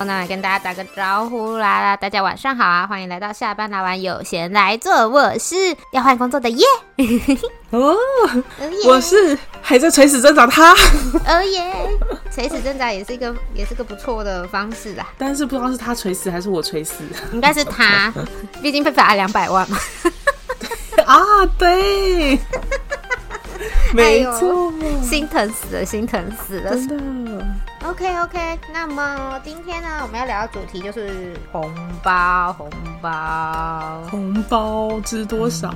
那来跟大家打个招呼啦！大家晚上好啊，欢迎来到下班来玩，有闲来做。我是要换工作的耶，哦，我是还在垂死挣扎他，哦耶，垂死挣扎也是一个也是个不错的方式啦。但是不知道是他垂死还是我垂死，应该是他，毕竟被罚了两百万嘛。啊，对，没错，哎，心疼死了，心疼死了，真的。OK OK，那么今天呢，我们要聊的主题就是红包，红包，红包知多少？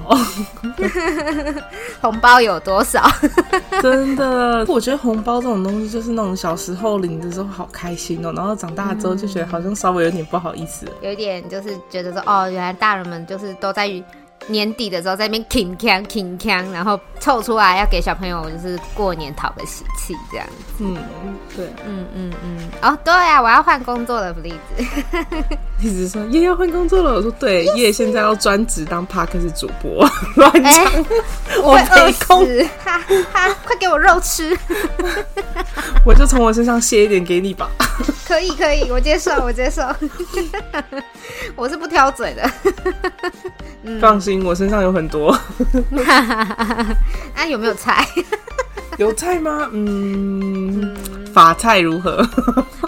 红包有多少？真的，我觉得红包这种东西就是那种小时候领的时候好开心哦，然后长大之后就觉得好像稍微有点不好意思，有一点就是觉得说，哦，原来大人们就是都在于。年底的时候在那边铿锵铿锵，然后凑出来要给小朋友，就是过年讨个喜气这样子。嗯，对，嗯嗯嗯。哦，对、啊，我要换工作了，不例子。一直说叶要换工作了，我说对，叶、yes! 现在要专职当 Podcast 主播，乱讲、欸，我没空，哈哈，快给我肉吃。我就从我身上卸一点给你吧。可以可以，我接受我接受。我是不挑嘴的。放心，我身上有很多。啊，有没有菜？有菜吗？嗯，法菜如何？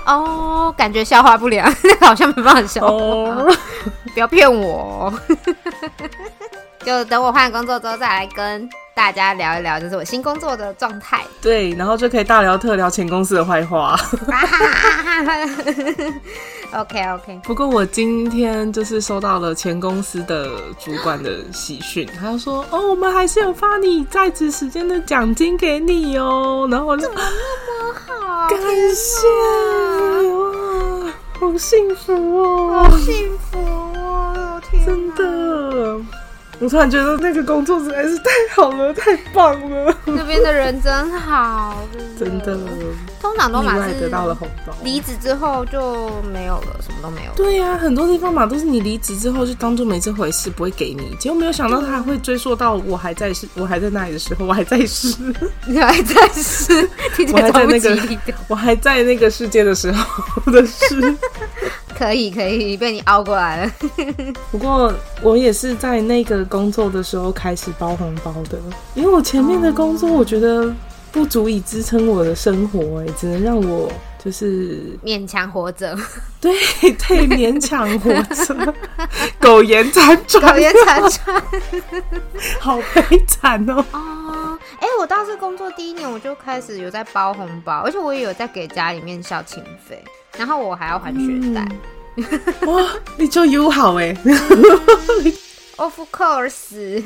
哦，感觉消化不良，好像没办法消化。Oh. 不要骗我。就等我换工作之后再来跟大家聊一聊，就是我新工作的状态。对，然后就可以大聊特聊前公司的坏话。OK OK。不过我今天就是收到了前公司的主管的喜讯，他就说：“哦，我们还是有发你在职时间的奖金给你哦。”然后我就怎么那么好？感谢哇，好幸福哦，好幸福哦，天，真的。我突然觉得那个工作实在是太好了，太棒了。那边的人真好，真的。通常都蛮是得到了红包，离职之后就没有了，什么都没有。对呀、啊，很多地方嘛都是你离职之后就当做没这回事，不会给你。结果没有想到他还会追溯到我还在世，我还在那里的时候，我还在世，你还在世，我还在那个，我还在那个世界的时候的事。可以可以，被你熬过来了。不过我也是在那个工作的时候开始包红包的，因为我前面的工作我觉得不足以支撑我的生活，哎，只能让我就是勉强活着。对对，勉强活着，苟延残喘，苟延残喘，好悲惨哦。哦，哎，我当时工作第一年我就开始有在包红包，而且我也有在给家里面孝亲费。然后我还要还学贷、嗯，哇，你就友好哎，Of course，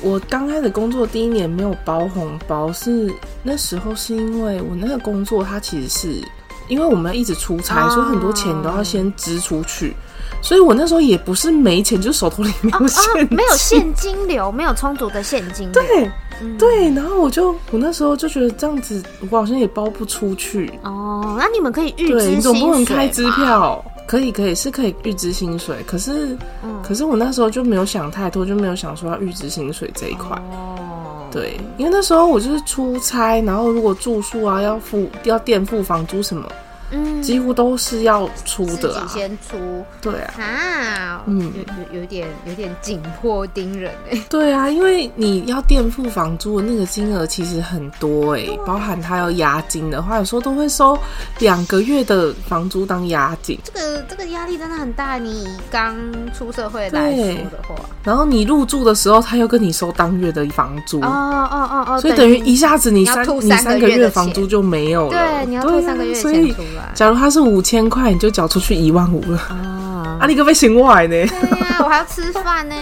我刚开始工作第一年没有包红包，是那时候是因为我那个工作它其实是因为我们一直出差，所以很多钱都要先支出去。所以我那时候也不是没钱，就是手头里没有现金，哦哦，没有现金流，没有充足的现金流。对，嗯、对，然后我就我那时候就觉得这样子，我好像也包不出去。哦，那你们可以预支薪水？对，你总不能开支票？可以，可以，是可以预支薪水。可是，嗯，可是我那时候就没有想太多，就没有想说要预支薪水这一块。哦，对，因为那时候我就是出差，然后如果住宿啊要付，要垫付房租什么。嗯，几乎都是要出的啊，自己先出，对啊，啊，嗯，有有有点有点紧迫盯人哎，对啊，因为你要垫付房租的那个金额其实很多哎，包含他要押金的话，有时候都会收两个月的房租当押金，这个这个压力真的很大。你刚出社会来说的话，然后你入住的时候，他又跟你收当月的房租，哦哦哦哦，所以等于一下子你三你三个月房租就没有了，对，你要吐三个月钱出来。假如他是五千块，你就缴出去一万五了啊！啊，你可被醒过来呢？对呀，我还要吃饭呢。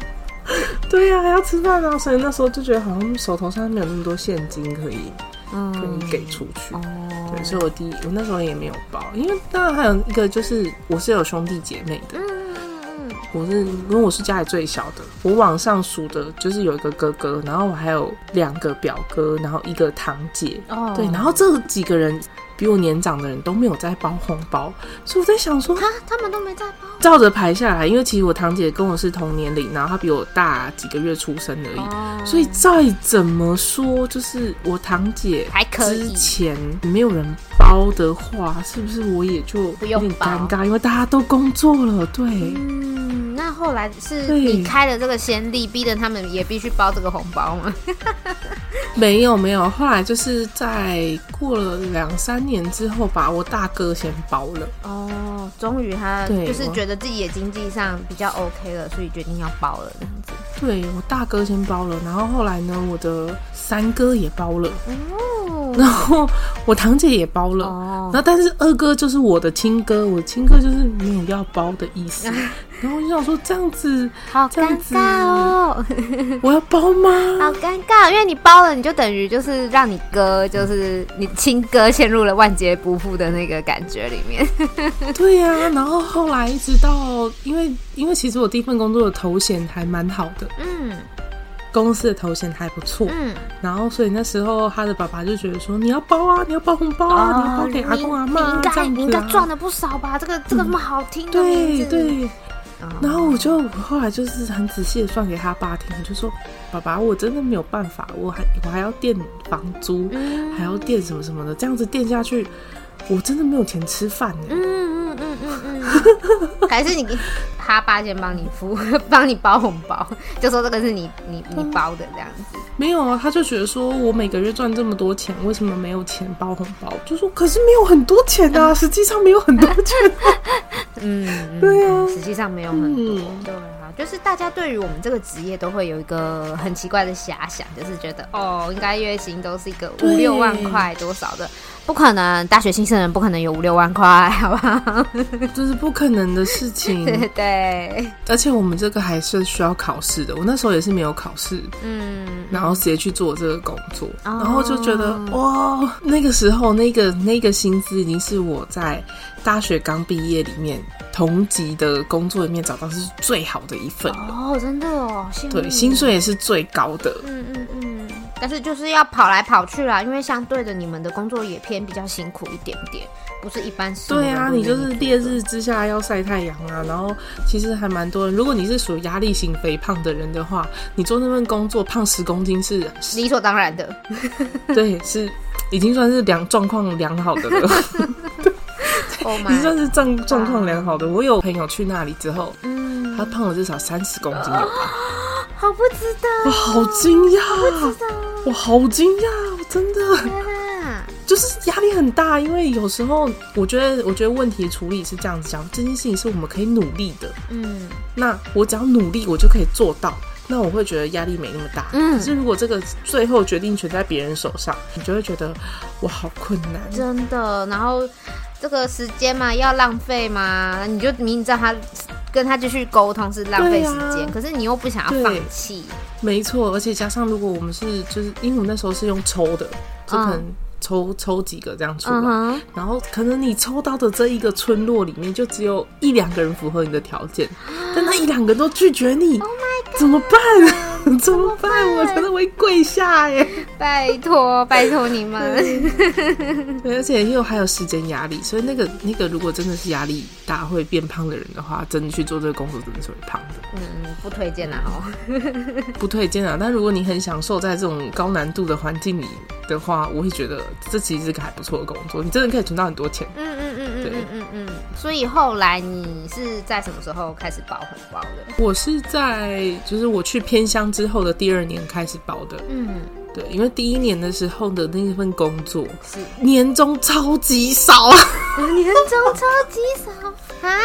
对呀，还要吃饭啊！所以那时候就觉得好像手头上没有那么多现金可以，嗯，可以给出去。哦，对，所以我第一，我那时候也没有包，因为当然还有一个就是我是有兄弟姐妹的。嗯我是因为我是家里最小的，我往上数的就是有一个哥哥，然后我还有两个表哥，然后一个堂姐。哦，对，然后这几个人比我年长的人都没有在包红包，所以我在想说，他他们都没在包。照着排下来，因为其实我堂姐跟我是同年龄，然后她比我大几个月出生而已，哦、所以再怎么说，就是我堂姐还可以。之前没有人包的话，是不是我也就有点尴尬？因为大家都工作了，对。后来是你开了这个先例，逼得他们也必须包这个红包吗？没有没有，后来就是在过了两三年之后，把我大哥先包了。哦，终于他就是觉得自己也经济上比较 OK 了，所以决定要包了这样子。对，我大哥先包了，然后后来呢，我的三哥也包了。哦，然后我堂姐也包了。哦，然后但是二哥就是我的亲哥，我亲哥就是没有要包的意思。然后我就想说这样子好尴尬哦，我要包吗？好尴尬，因为你包了，你就等于就是让你哥，就是你亲哥陷入了万劫不复的那个感觉里面。对呀、啊，然后后来一直到，因为因为其实我第一份工作的头衔还蛮好的，嗯，公司的头衔还不错，嗯，然后所以那时候他的爸爸就觉得说，你要包啊，你要包红包啊，哦、你要包给阿公阿妈、应该、啊、你应该赚了不少吧？这个这个那么好听对。对。然后我就后来就是很仔细的算给他爸听，我就说：“爸爸，我真的没有办法，我还我还要垫房租，还要垫什么什么的，这样子垫下去，我真的没有钱吃饭。”嗯嗯嗯嗯嗯，还是你他爸先帮你付，帮你包红包，就说这个是你你你包的这样子。没有啊，他就觉得说我每个月赚这么多钱，为什么没有钱包红包？就说可是没有很多钱啊，实际上没有很多钱。嗯，对啊，实际上没有很多。嗯、对啊，就是大家对于我们这个职业都会有一个很奇怪的遐想，就是觉得哦，应该月薪都是一个五六万块多少的，不可能，大学新生人不可能有五六万块，好不好？这是不可能的事情。对，对，而且我们这个还是需要考试的，我那时候也是没有考试，嗯，然后直接去做这个工作，哦、然后就觉得哇，那个时候那个那个薪资已经是我在。大学刚毕业里面，同级的工作里面找到是最好的一份哦，真的哦，对，薪水也是最高的。嗯嗯嗯，但是就是要跑来跑去啦，因为相对的，你们的工作也偏比较辛苦一点点，不是一般。对啊，你就是烈日之下要晒太阳啊，然后其实还蛮多人。如果你是属于压力型肥胖的人的话，你做那份工作胖十公斤是理所当然的。对，是已经算是良状况良好的了。Oh、你算是状状况良好的。我有朋友去那里之后，嗯，他胖了至少三十公斤有吧？好不值得，我好惊讶，我好惊讶，我真的，啊、就是压力很大。因为有时候我觉得，我觉得问题处理是这样子讲，这件事情是我们可以努力的，嗯，那我只要努力，我就可以做到。那我会觉得压力没那么大。嗯，可是如果这个最后决定权在别人手上，你就会觉得我好困难，真的。然后。这个时间嘛，要浪费嘛，你就明明知道他跟他继续沟通是浪费时间，啊、可是你又不想要放弃。没错，而且加上如果我们是就是因为我们那时候是用抽的，就可能抽、嗯、抽几个这样出来，嗯、然后可能你抽到的这一个村落里面就只有一两个人符合你的条件，但那一两个都拒绝你，Oh 怎么办？怎么办？我真的会跪下耶！拜托，拜托你们。对，而且又还有时间压力，所以那个那个，如果真的是压力大会变胖的人的话，真的去做这个工作，真的是会胖的。嗯，不推荐啊，哦，不推荐啊。但如果你很享受在这种高难度的环境里的话，我会觉得这其实是个还不错的工作，你真的可以存到很多钱。嗯嗯嗯嗯，对嗯嗯嗯。所以后来你是在什么时候开始包红包的？我是在就是我去偏乡之后的第二年开始包的。嗯，对，因为第一年的时候的那份工作是年终超级少，年终超级少啊！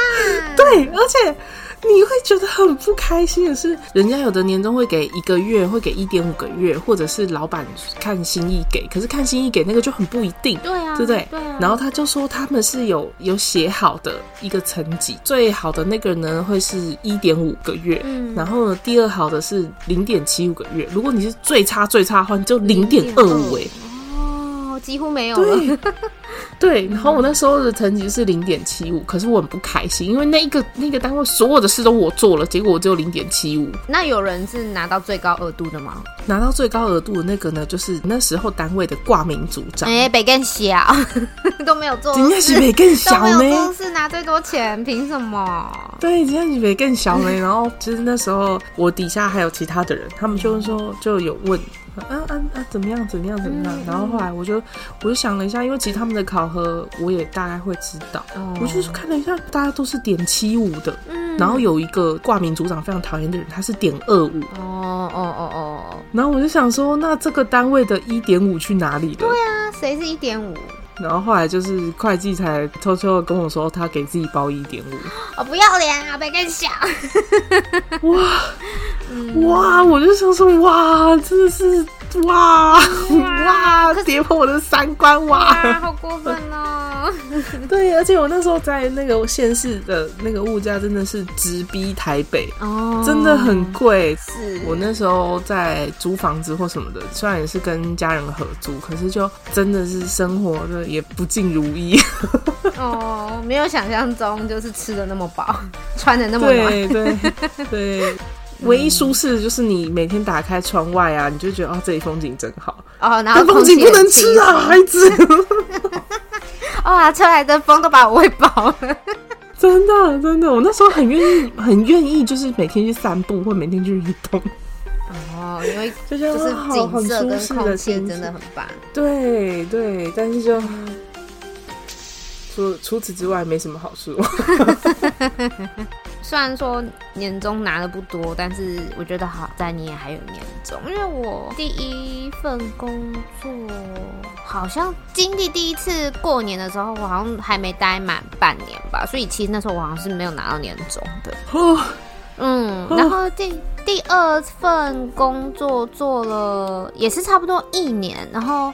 对，而且。你会觉得很不开心的是，人家有的年终会给一个月，会给一点五个月，或者是老板看心意给。可是看心意给那个就很不一定，对啊，对不对？对啊。然后他就说他们是有有写好的一个层级，最好的那个呢会是一点五个月，嗯，然后呢第二好的是零点七五个月。如果你是最差最差的话，你就零点二五哎，哦，几乎没有了。对 对，然后我那时候的成绩是零点七五，可是我很不开心，因为那一个那个单位所有的事都我做了，结果我只有零点七五。那有人是拿到最高额度的吗？拿到最高额度的那个呢，就是那时候单位的挂名组长。哎、欸，比更小，都没有做事，今天是比更小呢，都没有做事拿最多钱，凭什么？对，今天是比更小呢。然后其实那时候我底下还有其他的人，他们就是说就有问。啊啊啊！怎么样？怎么样？怎么样？嗯、然后后来我就我就想了一下，因为其实他们的考核我也大概会知道。哦、我就是看了一下，大家都是点七五的。嗯。然后有一个挂名组长非常讨厌的人，他是点二五。哦哦哦哦。然后我就想说，那这个单位的一点五去哪里了？对啊，谁是一点五？然后后来就是会计才偷偷的跟我说，他给自己包一点五。我不要脸啊！别跟你讲。哇。哇！我就想说，哇，真的是哇哇，跌破我的三观哇，哇，好过分哦！对，而且我那时候在那个县市的那个物价真的是直逼台北哦，真的很贵。是我那时候在租房子或什么的，虽然也是跟家人合租，可是就真的是生活的也不尽如意。哦，没有想象中就是吃的那么饱，穿的那么暖。对对对。对唯一舒适的就是你每天打开窗外啊，你就觉得哦，这里风景真好哦。然后风景不能吃啊，孩子。哇，车来的风都把我喂饱了。真的真的，我那时候很愿意，很愿意，就是每天去散步或每天去运动。哦，因为就是景色跟空气真的很棒。对对，但是就除除此之外没什么好处。虽然说年终拿的不多，但是我觉得好在你也还有年终。因为我第一份工作好像经历第一次过年的时候，我好像还没待满半年吧，所以其实那时候我好像是没有拿到年终的。哦，嗯，然后第第二份工作做了也是差不多一年，然后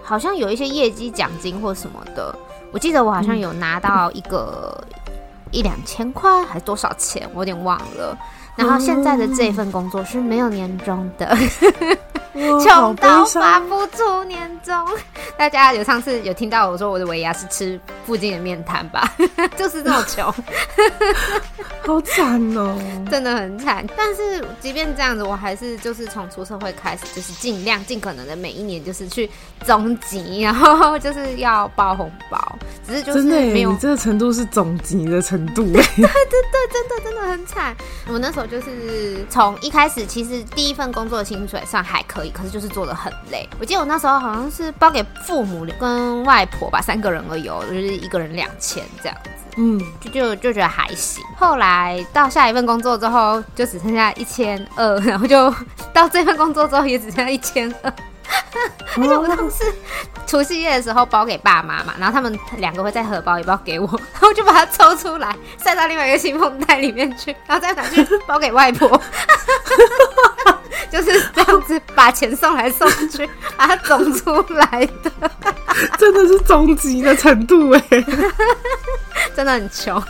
好像有一些业绩奖金或什么的，我记得我好像有拿到一个。一两千块还多少钱？我有点忘了。然后现在的这份工作是没有年终的。穷到发不出年终，大家有上次有听到我说我的尾牙是吃附近的面摊吧？就是这么穷，好惨哦，真的很惨。但是即便这样子，我还是就是从出社会开始，就是尽量尽可能的每一年就是去总集，然后就是要包红包。只是就是没有，你这个程度是总集的程度，对对对，真的真的很惨。我那时候就是从一开始，其实第一份工作的薪水算还可以。可是就是做的很累。我记得我那时候好像是包给父母跟外婆吧，三个人而已，就是一个人两千这样子。嗯，就就就觉得还行。后来到下一份工作之后，就只剩下一千二，然后就 到这份工作之后也只剩下一千二。而且我当时除夕夜的时候包给爸妈嘛，然后他们两个会再合包一包给我，然后我就把它抽出来塞到另外一个信封袋里面去，然后再拿去包给外婆。就是这样子把钱送来送去，把它总出来的，真的是终极的程度哎，真的很穷。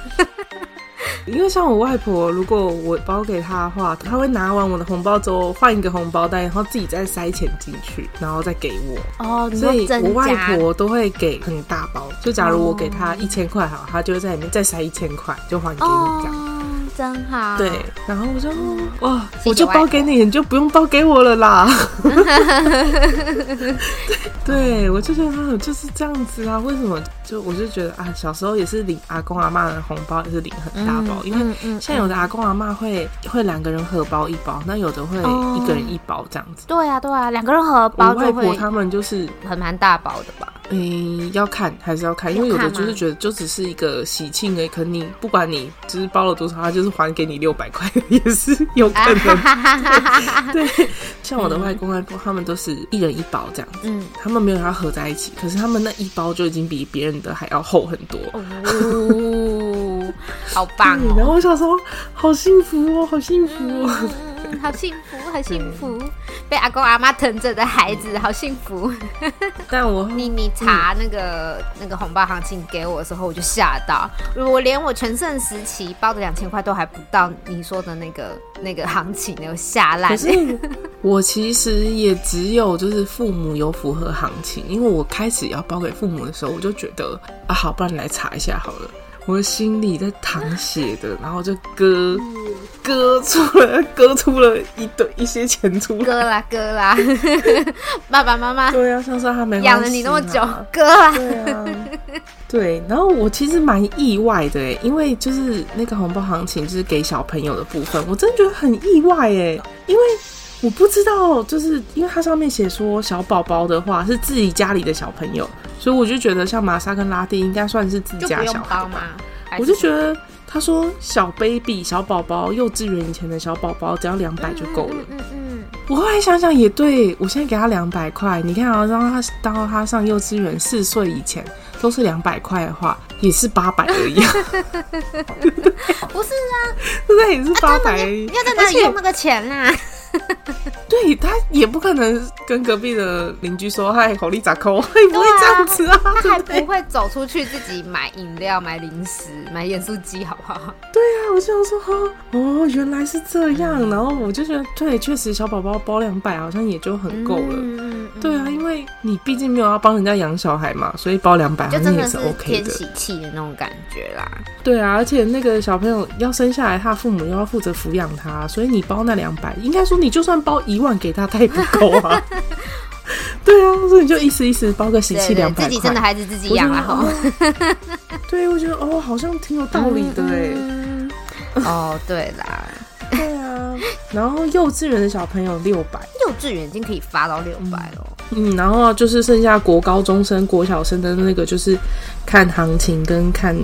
因为像我外婆，如果我包给她的话，她会拿完我的红包之后换一个红包袋，然后自己再塞钱进去，然后再给我。哦，所以我外婆都会给很大包。就假如我给她一千块好，她就会在里面再塞一千块，就还给你这样。真好，对，然后我就哇，我就包给你，你就不用包给我了啦。对，我就觉得啊，就是这样子啊。为什么？就我就觉得啊，小时候也是领阿公阿妈的红包，也是领很大包，嗯、因为像有的阿公阿妈会会两个人合包一包，那有的会一个人一包这样子。对啊，对啊，两个人合包就会。我外婆他们就是很蛮大包的吧？诶，要看还是要看，因为有的就是觉得就只是一个喜庆而已，可能你不管你就是包了多少，他就是还给你六百块，也是有可能。对，像我的外公外婆，他们都是一人一包这样子，嗯，他们没有要合在一起，可是他们那一包就已经比别人的还要厚很多。哦，好棒哦！然后我想说好幸福哦，好幸福哦。好幸福，好幸福，被阿公阿妈疼着的孩子，好幸福。但我你你查那个、嗯、那个红包行情给我的时候，我就吓到，我连我全盛时期包的两千块都还不到，你说的那个那个行情，我吓烂。可是我其实也只有就是父母有符合行情，因为我开始要包给父母的时候，我就觉得啊，好，不然你来查一下好了。我的心里在淌血的，然后就割割出了割出了一堆一些钱出来，割啦割啦，爸爸妈妈对啊，像是他没养了你那么久，割啦，对啊，对，然后我其实蛮意外的哎，因为就是那个红包行情就是给小朋友的部分，我真的觉得很意外哎，因为。我不知道，就是因为它上面写说小宝宝的话是自己家里的小朋友，所以我就觉得像玛莎跟拉蒂应该算是自己家小孩嘛。我就觉得他说小 baby 小宝宝幼稚园以前的小宝宝只要两百就够了。嗯嗯。我后来想想也对，我现在给他两百块，你看啊，让他到他上幼稚园四岁以前都是两百块的话，也是八百而已。不是啊，现在也是八百。要在哪里用那个钱啊？对，他也不可能跟隔壁的邻居说：“嗨，好利咋抠？”也不会这样子啊，他还不会走出去自己买饮料、买零食、买盐酥鸡，好不好？对啊，我就想说哈，哦，原来是这样。然后我就觉得，对，确实小宝宝包两百好像也就很够了。嗯，对啊，因为你毕竟没有要帮人家养小孩嘛，所以包两百好像也是 OK 的。天喜气的那种感觉啦。对啊，而且那个小朋友要生下来，他父母又要负责抚养他，所以你包那两百，应该说你就算包一万给他，他也不够啊。对啊，所以你就意思意思包个喜气两百块，自己生的孩子自己养啊。哈、对，我觉得哦，好像挺有道理的哎、嗯。哦，对啦，对啊。然后幼稚园的小朋友六百，幼稚园已经可以发到六百了。嗯，然后就是剩下国高中生、国小生的那个，就是看行情跟看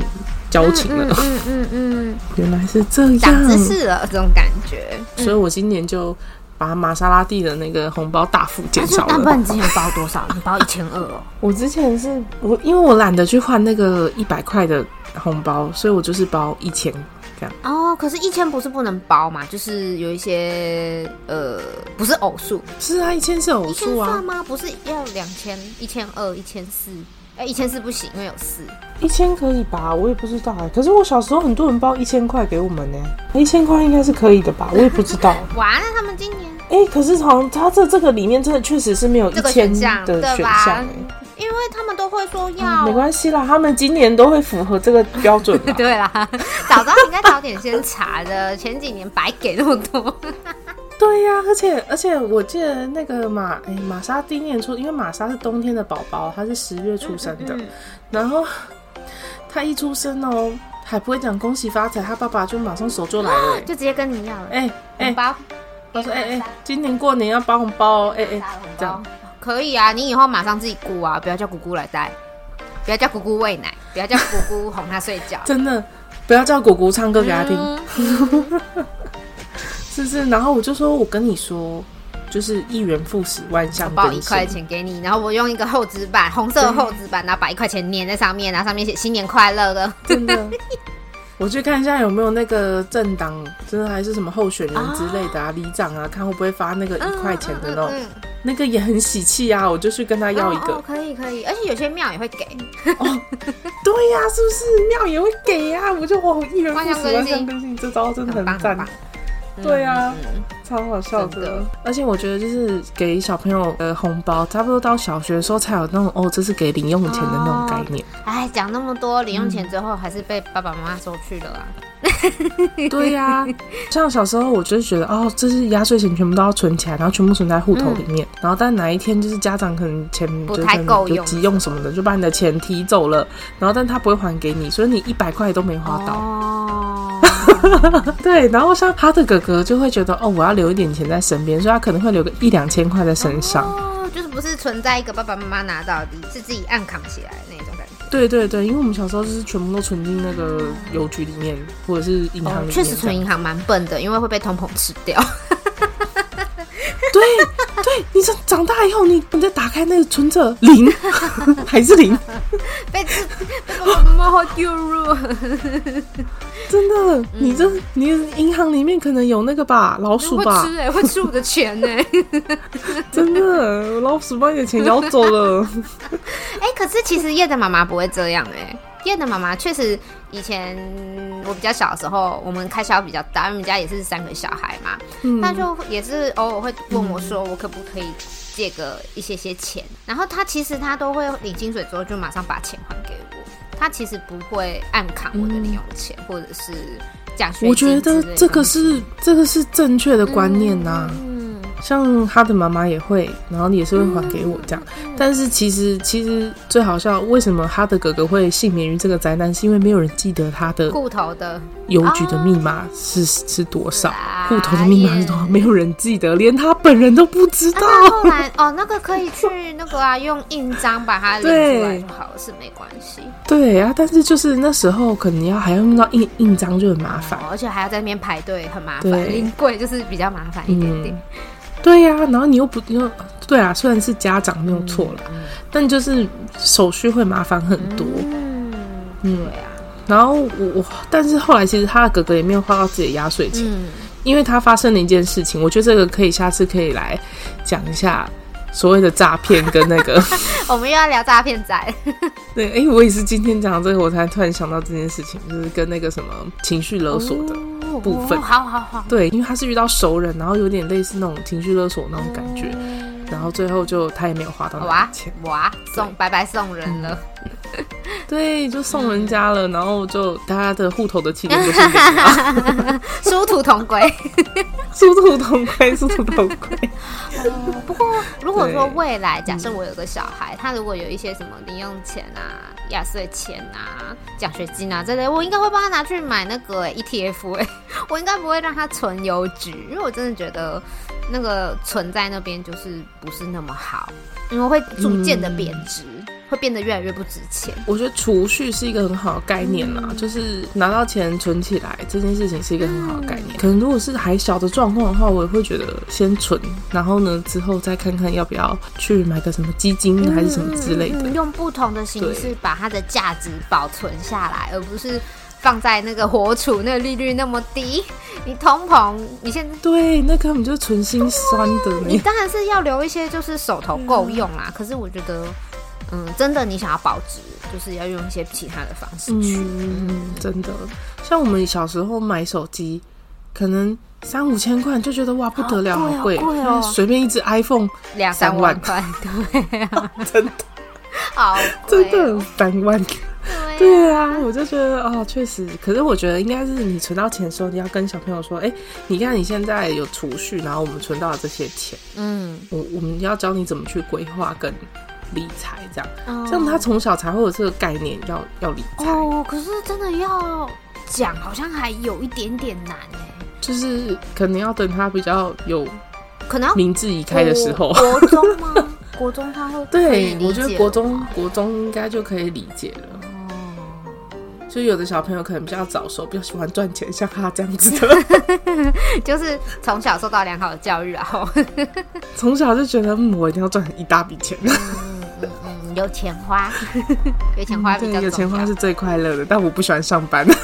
交情了。嗯嗯嗯，原来是这样，长知识了这种感觉。所以我今年就。把玛莎拉蒂的那个红包大幅减少了。那不然你之前包多少？你包一千二哦。我之前是我，因为我懒得去换那个一百块的红包，所以我就是包一千这样。哦，可是，一千不是不能包嘛？就是有一些呃，不是偶数。是啊，一千是偶数啊。算吗？不是要两千、一千二、一千四。哎，一千四不行，因为有四。一千可以吧？我也不知道哎。可是我小时候很多人包一千块给我们呢。一千块应该是可以的吧？我也不知道。哇，那他们今年。哎、欸，可是好像他这这个里面真的确实是没有一千的选项，因为他们都会说要。没关系啦，他们今年都会符合这个标准。对啦，早知道应该早点先查的，前几年白给那么多。对呀、啊，而且而且我记得那个玛哎玛莎第一年出，因为玛莎是冬天的宝宝，她是十月出生的，嗯嗯、然后她一出生哦，还不会讲恭喜发财，她爸爸就马上手就来了，就直接跟你要了，哎哎包。我说：“哎、欸、哎、欸，今年过年要包红包哦！哎、欸、哎、欸，这样可以啊！你以后马上自己顾啊，不要叫姑姑来带，不要叫姑姑喂奶，不要叫姑姑哄她睡觉。真的，不要叫姑姑唱歌给她听。嗯、是是？然后我就说，我跟你说，就是一元复始，万象更新。包一块钱给你，然后我用一个厚纸板，红色的厚纸板，然后把一块钱粘在上面，然后上面写新年快乐的，真的。”我去看一下有没有那个政党，真的还是什么候选人之类的啊，里长啊，看会不会发那个一块钱的那种，那个也很喜气啊，我就去跟他要一个。可以可以，而且有些庙也会给。哦，对呀，是不是庙也会给呀？我就哇，一元复始，万象更新，这招真的很赞。对啊。超好笑的，的，而且我觉得就是给小朋友的红包，差不多到小学的时候才有那种哦，这是给零用钱的那种概念。哎、哦，讲那么多零用钱之后，还是被爸爸妈妈收去了啦。对呀、啊，像小时候我就觉得哦，这是压岁钱，全部都要存起来，然后全部存在户头里面。嗯、然后但哪一天就是家长可能钱不太够用，急用什么的，就把你的钱提走了，然后但他不会还给你，所以你一百块都没花到。哦。对，然后像他的哥哥就会觉得哦，我要留一点钱在身边，所以他可能会留个一两千块在身上。哦，就是不是存在一个爸爸妈妈拿到的，是自己暗扛起来的那种感觉。对对对，因为我们小时候就是全部都存进那个邮局里面，或者是银行里面。确实存银行蛮笨的，因为会被通膨吃掉。对对，你说长大以后，你你再打开那个存折，零 还是零？被吃，被妈妈好丢入。真的，你这你银行里面可能有那个吧，老鼠吧？会吃哎、欸，会吃我的钱哎、欸！真的，老鼠把你的钱咬走了。哎、欸，可是其实叶的妈妈不会这样哎、欸。叶的妈妈确实，以前我比较小的时候，我们开销比较大，因为我们家也是三个小孩嘛。嗯、他就也是偶尔会问我说，我可不可以借个一些些钱？嗯、然后他其实他都会领薪水之后就马上把钱还给我，他其实不会暗扛我的零用钱，嗯、或者是奖学金。我觉得这个是这个是正确的观念呐、啊。嗯像他的妈妈也会，然后也是会还给我这样。嗯、但是其实其实最好笑，为什么他的哥哥会幸免于这个灾难？是因为没有人记得他的户头的邮局的密码是、哦、是多少，户头的密码是多少，没有人记得，连他本人都不知道。啊、后来哦，那个可以去那个啊，用印章把它领出来就好了，是没关系。对啊，但是就是那时候可能要还要用到印印章，就很麻烦、哦，而且还要在那边排队，很麻烦。临柜就是比较麻烦一点点。嗯对呀、啊，然后你又不又，对啊，虽然是家长没有错了，嗯、但就是手续会麻烦很多。嗯，嗯对啊。然后我我，但是后来其实他的哥哥也没有花到自己的压岁钱，嗯、因为他发生了一件事情，我觉得这个可以下次可以来讲一下。所谓的诈骗跟那个，我们又要聊诈骗仔。对，哎、欸，我也是今天讲这个，我才突然想到这件事情，就是跟那个什么情绪勒索的部分。哦哦、好好好。对，因为他是遇到熟人，然后有点类似那种情绪勒索那种感觉，嗯、然后最后就他也没有花到那钱，哇，送白白送人了。对，就送人家了，然后就大家的户头的钱就送给他，殊途同归，殊途同归，殊途同归。不过如果说未来假设我有个小孩，他如果有一些什么零用钱啊、压岁钱啊、奖学金啊这类，我应该会帮他拿去买那个 ETF。哎，我应该不会让他存邮局，因为我真的觉得那个存在那边就是不是那么好，因为会逐渐的贬值。嗯会变得越来越不值钱。我觉得储蓄是一个很好的概念啦，嗯、就是拿到钱存起来这件事情是一个很好的概念。嗯、可能如果是还小的状况的话，我也会觉得先存，然后呢之后再看看要不要去买个什么基金还是什么之类的，用不同的形式把它的价值保存下来，而不是放在那个活储，那个利率那么低。你通膨，你现在对那根本就是存心酸的。你当然是要留一些，就是手头够用啦。嗯、可是我觉得。嗯，真的，你想要保值，就是要用一些其他的方式去。嗯，真的，像我们小时候买手机，可能三五千块就觉得哇不得了，好贵。哦，随便一只 iPhone 两三万块，对。啊，真的，好，真的三万，对啊，我就觉得哦，确实，可是我觉得应该是你存到钱的时候，你要跟小朋友说，哎，你看你现在有储蓄，然后我们存到了这些钱，嗯，我我们要教你怎么去规划跟。理财这样，这样他从小才会有这个概念，要要理财哦。可是真的要讲，好像还有一点点难哎。就是可能要等他比较有可能明智已开的时候。国中吗？国中他会对，我觉得国中国中应该就可以理解了。哦，所以有的小朋友可能比较早熟，比较喜欢赚钱，像他这样子的，就是从小受到良好的教育，然后 从小就觉得我一定要赚一大笔钱。有钱花，有钱花比较嗯。有钱花是最快乐的，但我不喜欢上班。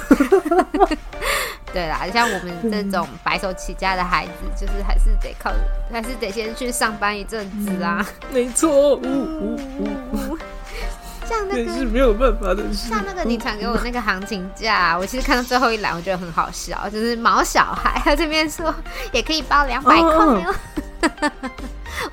对啦，像我们这种白手起家的孩子，就是还是得靠，还是得先去上班一阵子啊。没错，像那个是没有办法的事。像那个你传给我那个行情价，我其实看到最后一栏，我觉得很好笑，就是毛小孩他这边说也可以包两百块哦。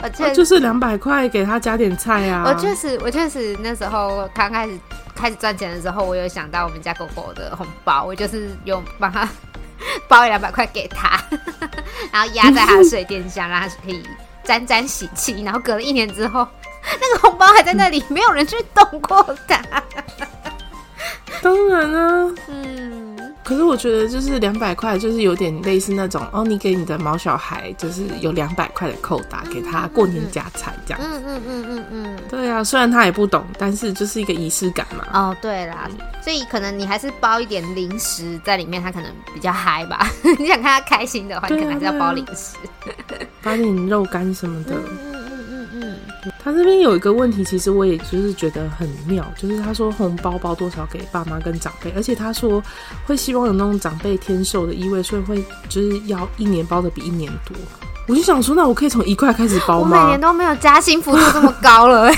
我确、啊、就是两百块给他加点菜啊！我确实，我确实那时候刚开始开始赚钱的时候，我有想到我们家狗狗的红包，我就是用帮他 包两百块给他，然后压在他的水电箱，让他可以沾沾喜气。然后隔了一年之后，那个红包还在那里，没有人去动过它。当然啊，嗯。可是我觉得就是两百块，就是有点类似那种哦，你给你的毛小孩就是有两百块的扣打，给他过年加餐这样子。嗯嗯嗯嗯嗯。对啊，虽然他也不懂，但是就是一个仪式感嘛。哦，对啦，所以可能你还是包一点零食在里面，他可能比较嗨吧。你想看他开心的话，你可能还是要包零食，包点肉干什么的。他这边有一个问题，其实我也就是觉得很妙，就是他说红包包多少给爸妈跟长辈，而且他说会希望有那种长辈天寿的意味，所以会就是要一年包的比一年多。我就想说，那我可以从一块开始包吗？我每年都没有加薪幅度这么高了，欸。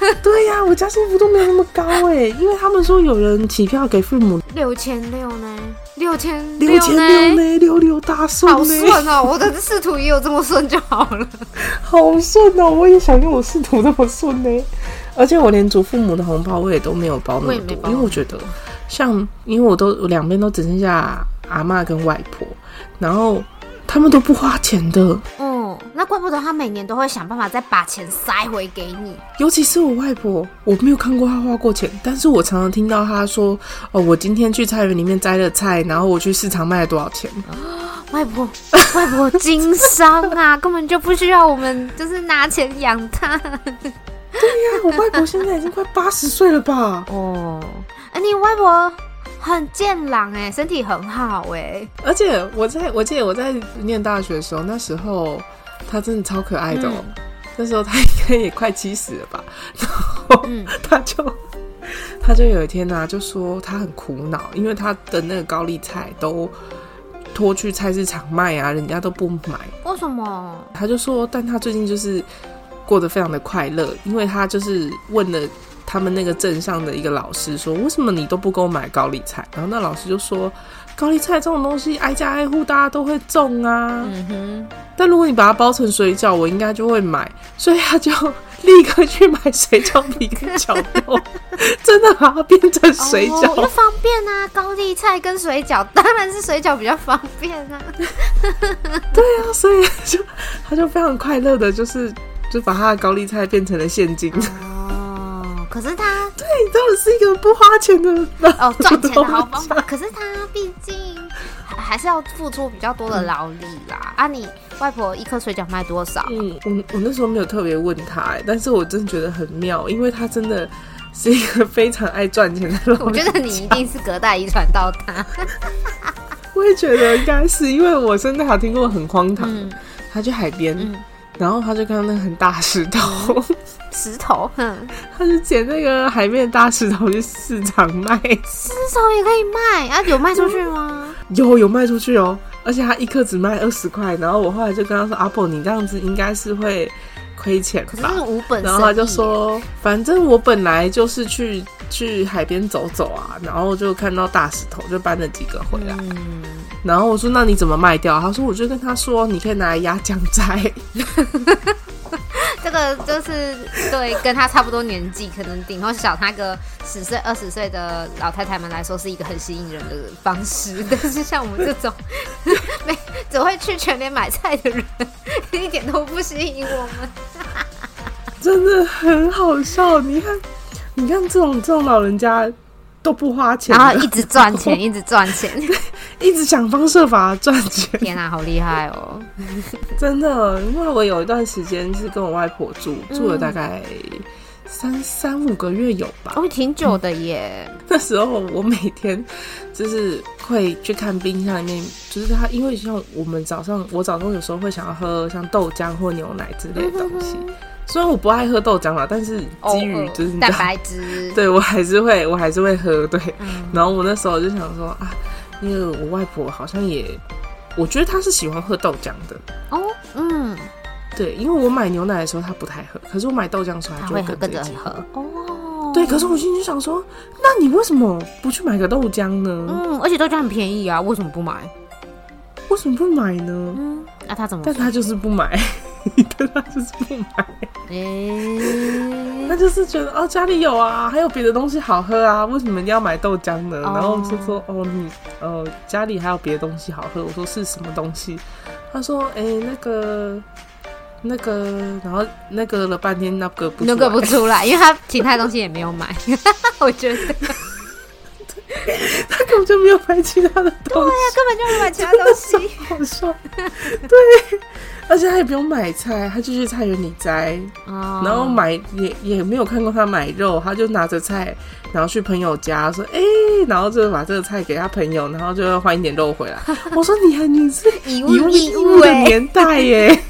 对呀，啊，我加薪幅度没有那么高哎，欸，因为他们说有人起票给父母六千六呢。六千六千六呢，六六大顺，好顺哦！我的仕途也有这么顺就好了，好顺哦！我也想用我仕途这么顺呢，而且我连祖父母的红包我也都没有包那么多，因为我觉得像，因为我都两边都只剩下阿妈跟外婆，然后他们都不花钱的。那怪不得他每年都会想办法再把钱塞回给你。尤其是我外婆，我没有看过她花过钱，但是我常常听到她说：“哦，我今天去菜园里面摘了菜，然后我去市场卖了多少钱。”外婆，外婆经商啊，根本就不需要我们就是拿钱养她。对呀，我外婆现在已经快八十岁了吧？哦，哎，你外婆很健朗哎，身体很好哎。而且我在我记得我在念大学的时候，那时候。他真的超可爱的哦，嗯、那时候他应该也快七十了吧，然后他就、嗯、他就有一天呢、啊，就说他很苦恼，因为他的那个高丽菜都拖去菜市场卖啊，人家都不买。为什么？他就说，但他最近就是过得非常的快乐，因为他就是问了他们那个镇上的一个老师说，为什么你都不给我买高丽菜？然后那老师就说。高丽菜这种东西，挨家挨户大家都会种啊。嗯哼。但如果你把它包成水饺，我应该就会买，所以他就立刻去买水饺皮跟饺肉，真的把它变成水饺，方便啊！高丽菜跟水饺，当然是水饺比较方便啊。对啊，所以就他就非常快乐的，就是就把他的高丽菜变成了现金。哦，可是他。对真的是一个不花钱的哦，赚钱的好方法。可是他毕竟还是要付出比较多的劳力啦。嗯、啊，你外婆一颗水饺卖多少？嗯，我我那时候没有特别问他，但是我真的觉得很妙，因为他真的是一个非常爱赚钱的人。我觉得你一定是隔代遗传到他。我也觉得应该是，因为我真的还听过很荒唐，嗯、他去海边。嗯然后他就看到那个很大石头，石头，哼，他就捡那个海面的大石头去市场卖，石头也可以卖啊？有卖出去吗？有，有卖出去哦，而且他一颗只卖二十块。然后我后来就跟他说：“阿婆，你这样子应该是会亏钱吧？”可是无本。然后他就说：“反正我本来就是去去海边走走啊，然后就看到大石头，就搬了几个回来。嗯”然后我说：“那你怎么卖掉？”他说：“我就跟他说，你可以拿来压姜菜。”这个就是对跟他差不多年纪，可能顶多小他个十岁、二十岁的老太太们来说，是一个很吸引人的方式。但是像我们这种 没只会去全联买菜的人，一点都不吸引我们。真的很好笑，你看，你看这种这种老人家。都不花钱，然后一直赚钱，一直赚钱，一直想方设法赚钱。天啊，好厉害哦！真的，因为我有一段时间是跟我外婆住，嗯、住了大概三三五个月有吧，哦，挺久的耶。嗯、那时候我每天就是会去看冰箱里面，就是它，因为像我们早上，我早上有时候会想要喝像豆浆或牛奶之类的东西。嗯虽然我不爱喝豆浆啦，但是基于就是蛋白质，对我还是会，我还是会喝。对，嗯、然后我那时候就想说啊，因为我外婆好像也，我觉得她是喜欢喝豆浆的。哦，嗯，对，因为我买牛奶的时候他不太喝，可是我买豆浆的时候他就会跟着一起喝。哦，对，可是我心里就想说，那你为什么不去买个豆浆呢？嗯，而且豆浆很便宜啊，为什么不买？为什么不买呢？嗯，那他怎么？但他就是不买。但他就是不买，哎、欸，他就是觉得哦，家里有啊，还有别的东西好喝啊，为什么一定要买豆浆呢？哦、然后就说哦，你哦，家里还有别的东西好喝。我说是什么东西？他说哎、欸，那个那个，然后那个了半天，那个不那个不出来，因为他其他东西也没有买。我觉得 他根本就没有买其他的东西，对呀，根本就没有买其他东西，好笑，对。而且他也不用买菜，他就去菜园里摘，oh. 然后买也也没有看过他买肉，他就拿着菜，然后去朋友家说，哎、欸，然后就把这个菜给他朋友，然后就要换一点肉回来。我说你还你是以物易物的年代耶，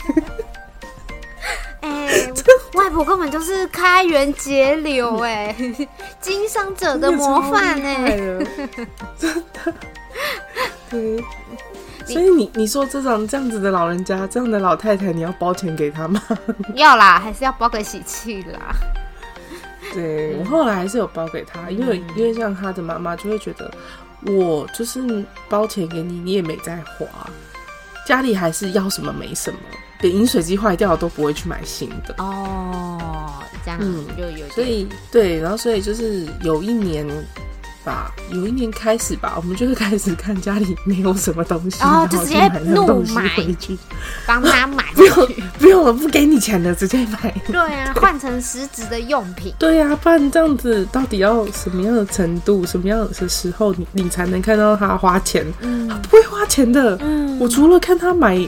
外婆根本就是开源节流哎，经商者的模范哎，真的，对。所以你你说这种这样子的老人家，这样的老太太，你要包钱给他吗？要啦，还是要包个喜气啦。对，我后来还是有包给他，因为因为像他的妈妈就会觉得，我就是包钱给你，你也没在花，家里还是要什么没什么，连饮水机坏掉都不会去买新的。哦，这样嗯，就有所以对，然后所以就是有一年。吧，有一年开始吧，我们就会开始看家里没有什么东西，哦，就直接怒买回去，帮他买，不用不用了，不给你钱了，直接买。对啊，换成实质的用品。对啊，不然这样子到底要什么样的程度，什么样的时候你你才能看到他花钱？嗯，他不会花钱的。嗯，我除了看他买。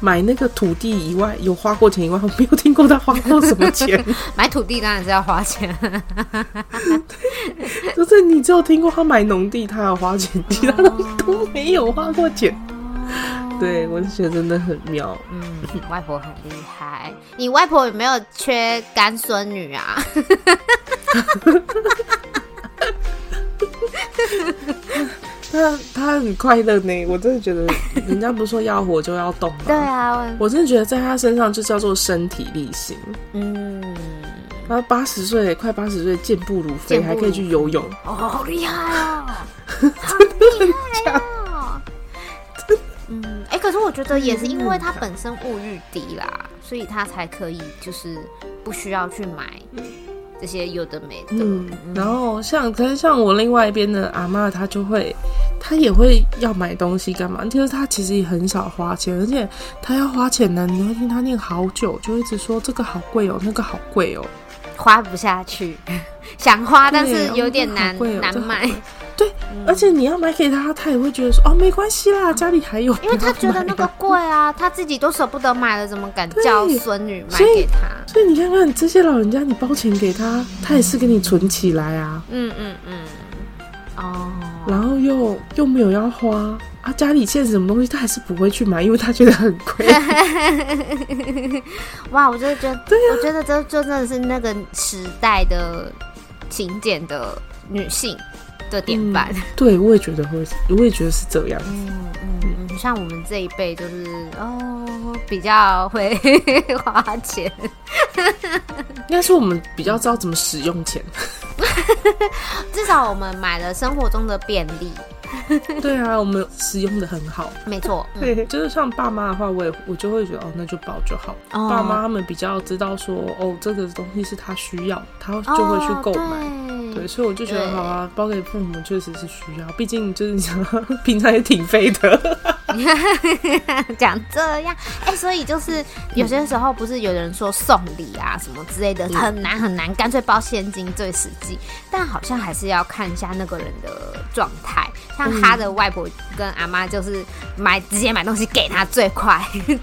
买那个土地以外，有花过钱以外，我没有听过他花过什么钱。买土地当然是要花钱，就是你只有听过他买农地，他要花钱，其他东西都没有花过钱。哦、对，我是觉得真的很妙。嗯，外婆很厉害。你外婆有没有缺干孙女啊？他他很快乐呢，我真的觉得，人家不是说要活就要动吗？对啊，我真的觉得在他身上就叫做身体力行。嗯，他八十岁，快八十岁，健步如飞，还可以去游泳，哦，好厉害 哦，好厉害哦。嗯，哎、欸，可是我觉得也是因为他本身物欲低啦，所以他才可以就是不需要去买。这些有的没的，嗯，然后像可是像我另外一边的阿妈，她就会，她也会要买东西干嘛？就是她其实也很少花钱，而且她要花钱呢，你会听她念好久，就一直说这个好贵哦，那个好贵哦，花不下去，想花但是有点难、哦、难买。对，而且你要买给他，他也会觉得说哦，没关系啦，家里还有。因为他觉得那个贵啊，他自己都舍不得买了，怎么敢叫孙女买给他？所以你看看这些老人家，你包钱给他，他也是给你存起来啊。嗯嗯嗯。哦。然后又又没有要花啊，家里现在什么东西他还是不会去买，因为他觉得很贵。哇，我就觉得，对啊，我觉得这就真的是那个时代的勤俭的女性。的典范、嗯，对，我也觉得会，我也觉得是这样子。嗯嗯嗯，像我们这一辈就是哦，比较会花钱，应该是我们比较知道怎么使用钱。至少我们买了生活中的便利。对啊，我们使用的很好，没错。对，就是像爸妈的话，我也我就会觉得哦，那就包就好。哦、爸妈他们比较知道说，哦，这个东西是他需要，他就会去购买。哦、对，对，所以我就觉得好啊，包给父母确实是需要，毕竟就是你想 平常也挺废的。讲这样，哎、欸，所以就是有些时候不是有人说送礼啊什么之类的很难很难，干脆包现金最实际。但好像还是要看一下那个人的状态。像他的外婆跟阿妈就是买直接买东西给他最快，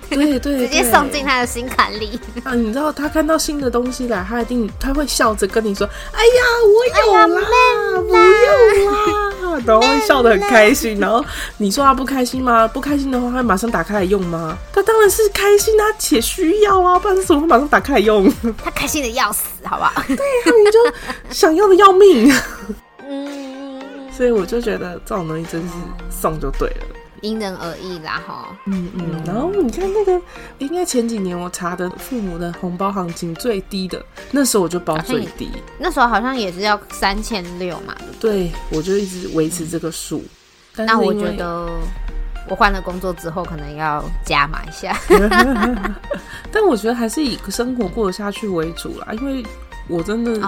对 对，直接送进他的心坎里。啊，你知道他看到新的东西来，他一定他会笑着跟你说：“哎呀，我有啦，不用啦。”然后会笑得很开心。然后你说他不开心吗？不开心的话，他会马上打开来用吗？他当然是开心，他且需要啊，不然怎么会马上打开来用？他开心的要死，好不好？对呀，你就想要的要命。嗯。所以我就觉得这种东西真是送就对了，因人而异啦哈。嗯嗯，然后你看那个，应该前几年我查的父母的红包行情最低的，那时候我就包最低，那时候好像也是要三千六嘛。对，我就一直维持这个数。那我觉得我换了工作之后，可能要加码一下。但我觉得还是以生活过得下去为主啦，因为。我真的，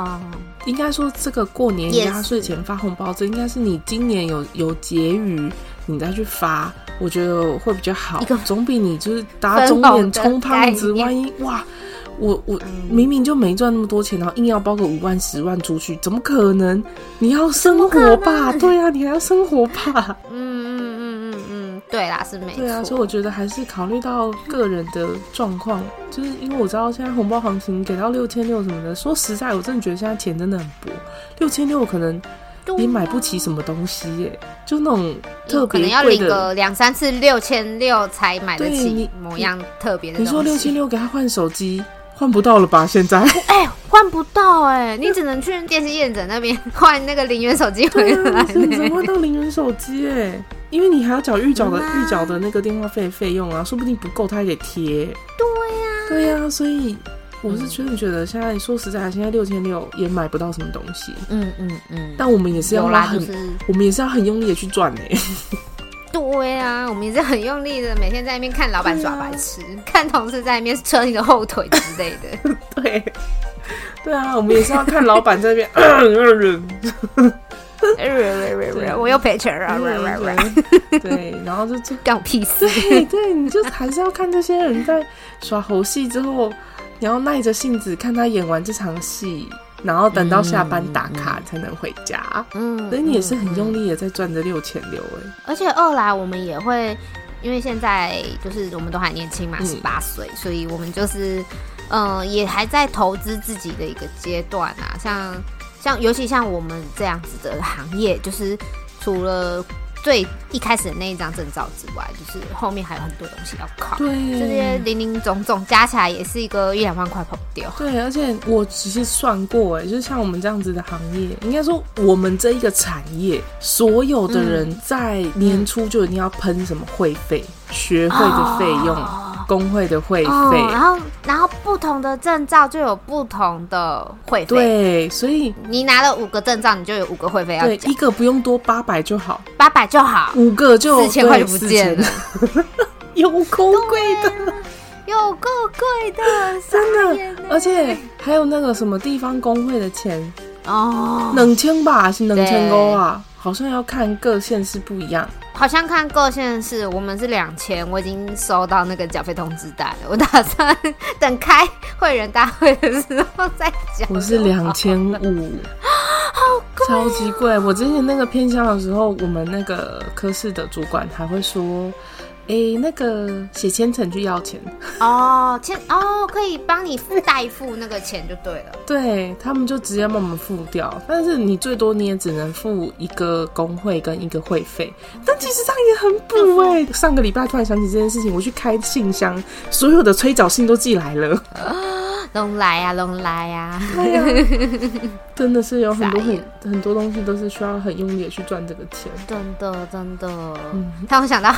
应该说这个过年压岁钱发红包，这应该是你今年有有结余，你再去发，我觉得会比较好，总比你就是打肿脸充胖子。万一哇，我我明明就没赚那么多钱，然后硬要包个五万十万出去，怎么可能？你要生活吧？对啊，你还要生活吧？嗯。对啦，是没错。对啊，所以我觉得还是考虑到个人的状况，就是因为我知道现在红包行情给到六千六什么的，说实在，我真的觉得现在钱真的很薄，六千六可能你买不起什么东西耶，就那种特可能要领个两三次六千六才买得起某样特别的东西。你说六千六给他换手机，换不到了吧？现在 哎，换不到哎，你只能去电信验证那边 换那个零元手机回来，只能换到零元手机哎。因为你还要缴预缴的预缴的那个电话费费用啊，说不定不够，他还得贴。对呀，对呀，所以我是真的觉得现在说实在，现在六千六也买不到什么东西。嗯嗯嗯。但我们也是要很，就是、我们也是要很用力的去赚呢。对啊，我们也是很用力的，每天在那边看老板耍白痴，啊、看同事在那边扯你的后腿之类的。对，对啊，我们也是要看老板在那边。我又赔钱了，对，然后就就干我屁事。对，对，你就还是要看这些人在耍猴戏之后，你要耐着性子看他演完这场戏，然后等到下班打卡才能回家。嗯，所以你也是很用力的在赚着六千六哎。而且二来我们也会，因为现在就是我们都还年轻嘛，十八岁，所以我们就是嗯，也还在投资自己的一个阶段啊，像。像尤其像我们这样子的行业，就是除了最一开始的那一张证照之外，就是后面还有很多东西要考。对，这些零零总总加起来也是一个一两万块跑不掉。对，而且我只是算过，哎，就是像我们这样子的行业，应该说我们这一个产业，所有的人在年初就一定要喷什么会费、嗯、学会的费用。哦工会的会费、哦，然后然后不同的证照就有不同的会费，对，所以你拿了五个证照，你就有五个会费要对，一个不用多，八百就好，八百就好，五个就四千块就不见了，有够贵的，有够贵的，真的，而且还有那个什么地方工会的钱。哦，冷清吧，是两千多啊，好像要看各县市不一样。好像看各县市，我们是两千，我已经收到那个缴费通知单了。我打算等开会员大会的时候再缴。我是两千五，好贵，超级贵。我之前那个偏乡的时候，我们那个科室的主管还会说。哎、欸，那个写千层去要钱 哦，千哦，可以帮你代付那个钱就对了。对，他们就直接帮我们付掉，但是你最多你也只能付一个工会跟一个会费，但其实这样也很补哎、欸。上个礼拜突然想起这件事情，我去开信箱，所有的催缴信都寄来了。龙来呀，龙来 呀！真的是有很多很很多东西都是需要很用力的去赚这个钱。真的，真的。嗯，但我想到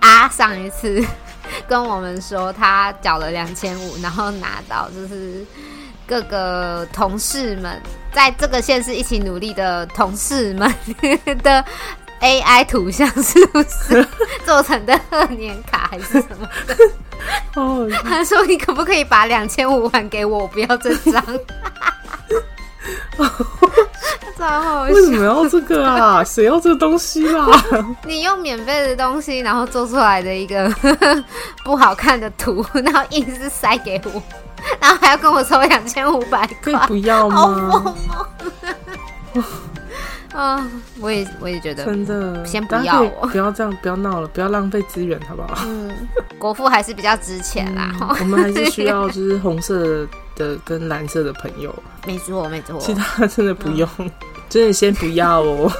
啊，上一次 跟我们说他缴了两千五，然后拿到就是各个同事们在这个县市一起努力的同事们 的 AI 图像，是不是 做成的贺年卡还是什么的？哦，他说：“你可不可以把两千五还给我？我不要这张。”超好笑！为什么要这个啊？谁要这个东西啦？你用免费的东西，然后做出来的一个 不好看的图，然后硬是塞给我，然后还要跟我收两千五百块，可以不要吗？好啊、哦，我也我也觉得真的，先不要我，不要这样，不要闹了，不要浪费资源，好不好？嗯，国父还是比较值钱啦。嗯、我们还是需要就是红色的跟蓝色的朋友。没错，没错，其他真的不用，嗯、真的先不要哦。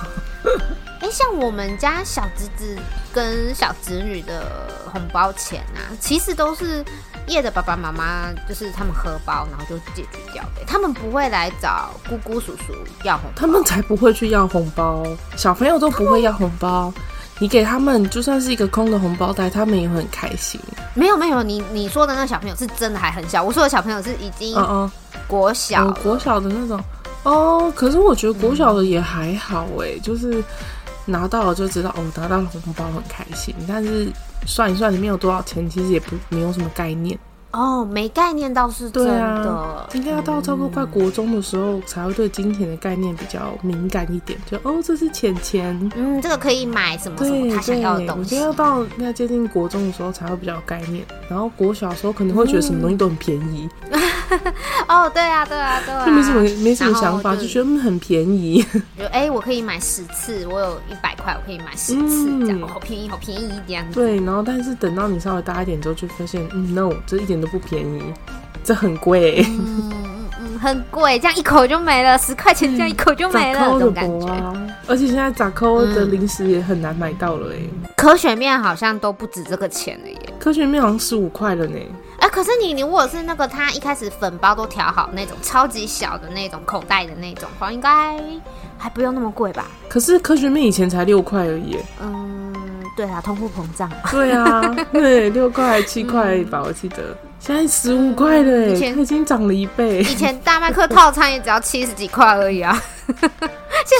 哎、欸，像我们家小侄子跟小侄女的红包钱啊，其实都是。叶的爸爸妈妈就是他们荷包，然后就解决掉的。他们不会来找姑姑叔叔要红包，他们才不会去要红包。小朋友都不会要红包，你给他们就算是一个空的红包袋，他们也会很开心。没有没有，你你说的那个小朋友是真的还很小。我说的小朋友是已经嗯嗯国小、国小的那种哦。可是我觉得国小的也还好哎、欸，就是拿到了就知道哦，拿到了红包很开心，但是。算一算里面有多少钱，其实也不没有什么概念哦，没概念倒是真的，啊、应该要到差不多快国中的时候，才会对金钱的概念比较敏感一点。就哦，这是钱钱，嗯，这个可以买什么什么他想要的东西。我觉得要到应该接近国中的时候才会比较有概念，然后国小的时候可能会觉得什么东西都很便宜。嗯 哦，对啊，对啊，对啊，就没什么没什么想法，就，就觉得很便宜。就哎、欸，我可以买十次，我有一百块，我可以买十次，这样、嗯、好便宜，好便宜这样子。对，然后但是等到你稍微大一点之后，就发现，嗯，no，这一点都不便宜，这很贵。嗯，很贵，这样一口就没了，十块钱这样一口就没了，这种感觉。而且现在杂扣的零食也很难买到了哎、欸。可选面好像都不止这个钱了耶，科学面好像十五块了呢。哎、欸，可是你你如果是那个他一开始粉包都调好那种超级小的那种口袋的那种话，应该还不用那么贵吧？可是科学面以前才六块而已。嗯，对啊，通货膨胀。对啊，对，六块七块吧，我记得。现在十五块了，以前已经涨了一倍。以前大麦克套餐也只要七十几块而已啊。